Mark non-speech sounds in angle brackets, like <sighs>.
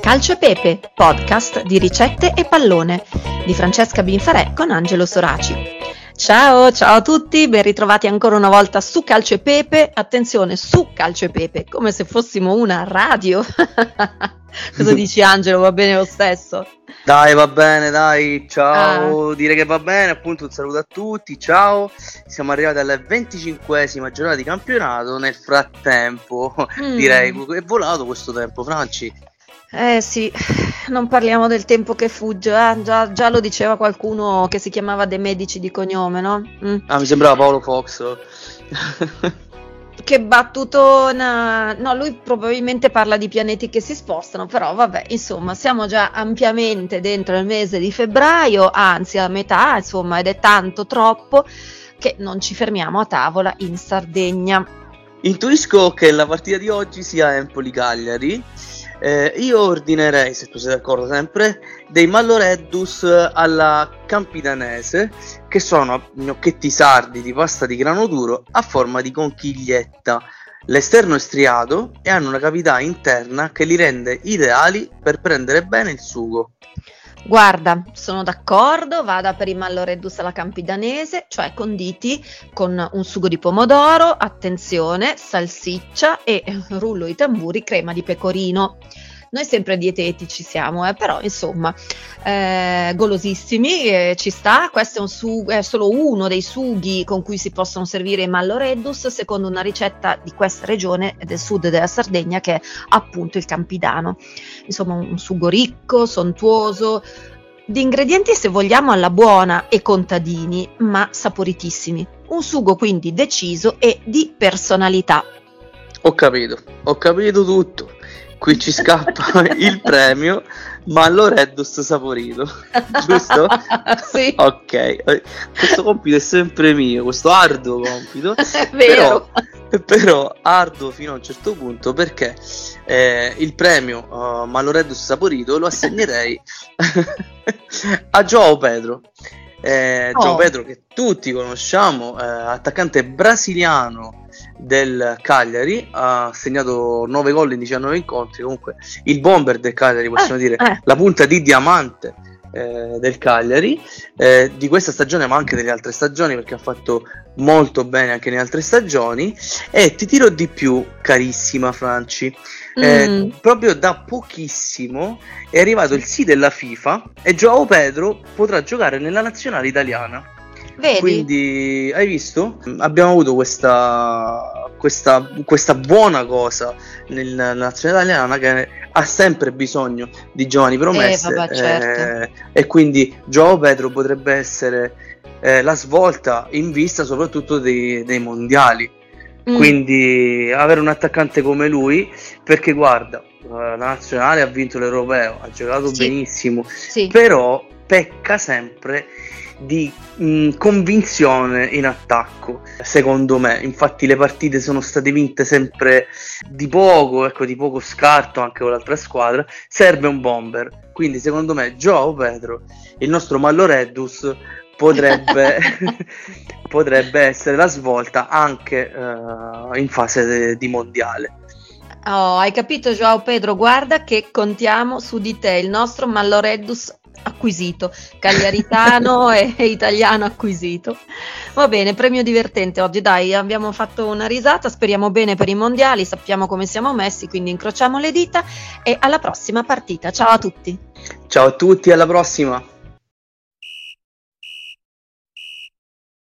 Calcio e Pepe, podcast di ricette e pallone di Francesca Binfarè con Angelo Soraci. Ciao, ciao a tutti, ben ritrovati ancora una volta su Calcio e Pepe. Attenzione, su Calcio e Pepe, come se fossimo una radio. <laughs> Cosa dici Angelo? Va bene lo stesso? Dai, va bene, dai, ciao. Ah. Dire che va bene, appunto un saluto a tutti, ciao. Siamo arrivati alla 25esima giornata di campionato. Nel frattempo, mm. direi, è volato questo tempo, Franci. Eh sì, <sighs> non parliamo del tempo che fugge, eh? già, già, lo diceva qualcuno che si chiamava De Medici di cognome, no? Mm. Ah, mi sembrava Paolo Fox. che battutona. No, lui probabilmente parla di pianeti che si spostano, però vabbè, insomma, siamo già ampiamente dentro il mese di febbraio, anzi a metà, insomma, ed è tanto troppo che non ci fermiamo a tavola in Sardegna. Intuisco che la partita di oggi sia Empoli-Cagliari eh, io ordinerei, se tu sei d'accordo sempre, dei malloreddus alla campidanese, che sono gnocchetti sardi di pasta di grano duro a forma di conchiglietta. L'esterno è striato e hanno una cavità interna che li rende ideali per prendere bene il sugo. Guarda, sono d'accordo, vada per i malloreddus alla campidanese, cioè conditi con un sugo di pomodoro, attenzione, salsiccia e <laughs> rullo di tamburi, crema di pecorino. Noi sempre dietetici siamo, eh, però insomma, eh, golosissimi, eh, ci sta. Questo è, un sugo, è solo uno dei sughi con cui si possono servire i malloreddus, secondo una ricetta di questa regione del sud della Sardegna, che è appunto il campidano. Insomma, un sugo ricco, sontuoso, di ingredienti se vogliamo alla buona e contadini, ma saporitissimi. Un sugo quindi deciso e di personalità. Ho capito, ho capito tutto qui ci scappa <laughs> il premio Malloreddus saporito, <laughs> giusto? sì. Ok, questo compito è sempre mio, questo arduo compito. <laughs> È vero. Però, però arduo fino a un certo punto perché eh, il premio uh, Malloreddus saporito lo assegnerei a Joao Pedro. Eh, oh. Joao Pedro che tutti conosciamo, eh, attaccante brasiliano del Cagliari, ha segnato 9 gol in 19 incontri, comunque il bomber del Cagliari possiamo eh, dire, eh. la punta di diamante eh, del Cagliari eh, di questa stagione ma anche delle altre stagioni perché ha fatto molto bene anche nelle altre stagioni e ti tiro di più carissima Franci eh, mm. proprio da pochissimo è arrivato il sì della FIFA e Joao Pedro potrà giocare nella nazionale italiana Vedi? Quindi hai visto? Abbiamo avuto questa, questa, questa buona cosa nella nazionale italiana che ha sempre bisogno di giovani promesse. Eh, vabbè, certo. eh, e quindi Joao Pedro potrebbe essere eh, la svolta in vista soprattutto dei, dei mondiali. Mm. Quindi avere un attaccante come lui, perché guarda, eh, la nazionale ha vinto l'europeo, ha giocato sì. benissimo, sì. però pecca sempre di mh, convinzione in attacco, secondo me. Infatti le partite sono state vinte sempre di poco, ecco, di poco scarto anche con l'altra squadra. Serve un bomber. Quindi secondo me Joao Pedro, il nostro Malloreddus, potrebbe, <laughs> potrebbe essere la svolta anche uh, in fase de- di mondiale. Oh, hai capito Joao Pedro? Guarda che contiamo su di te, il nostro Malloreddus acquisito, cagliaritano e, <laughs> e, italiano acquisito. Va bene, premio divertente oggi, dai, abbiamo fatto una risata, speriamo bene per i mondiali, sappiamo come siamo messi, quindi incrociamo le dita e alla prossima partita. Ciao a tutti. Ciao a tutti, alla prossima.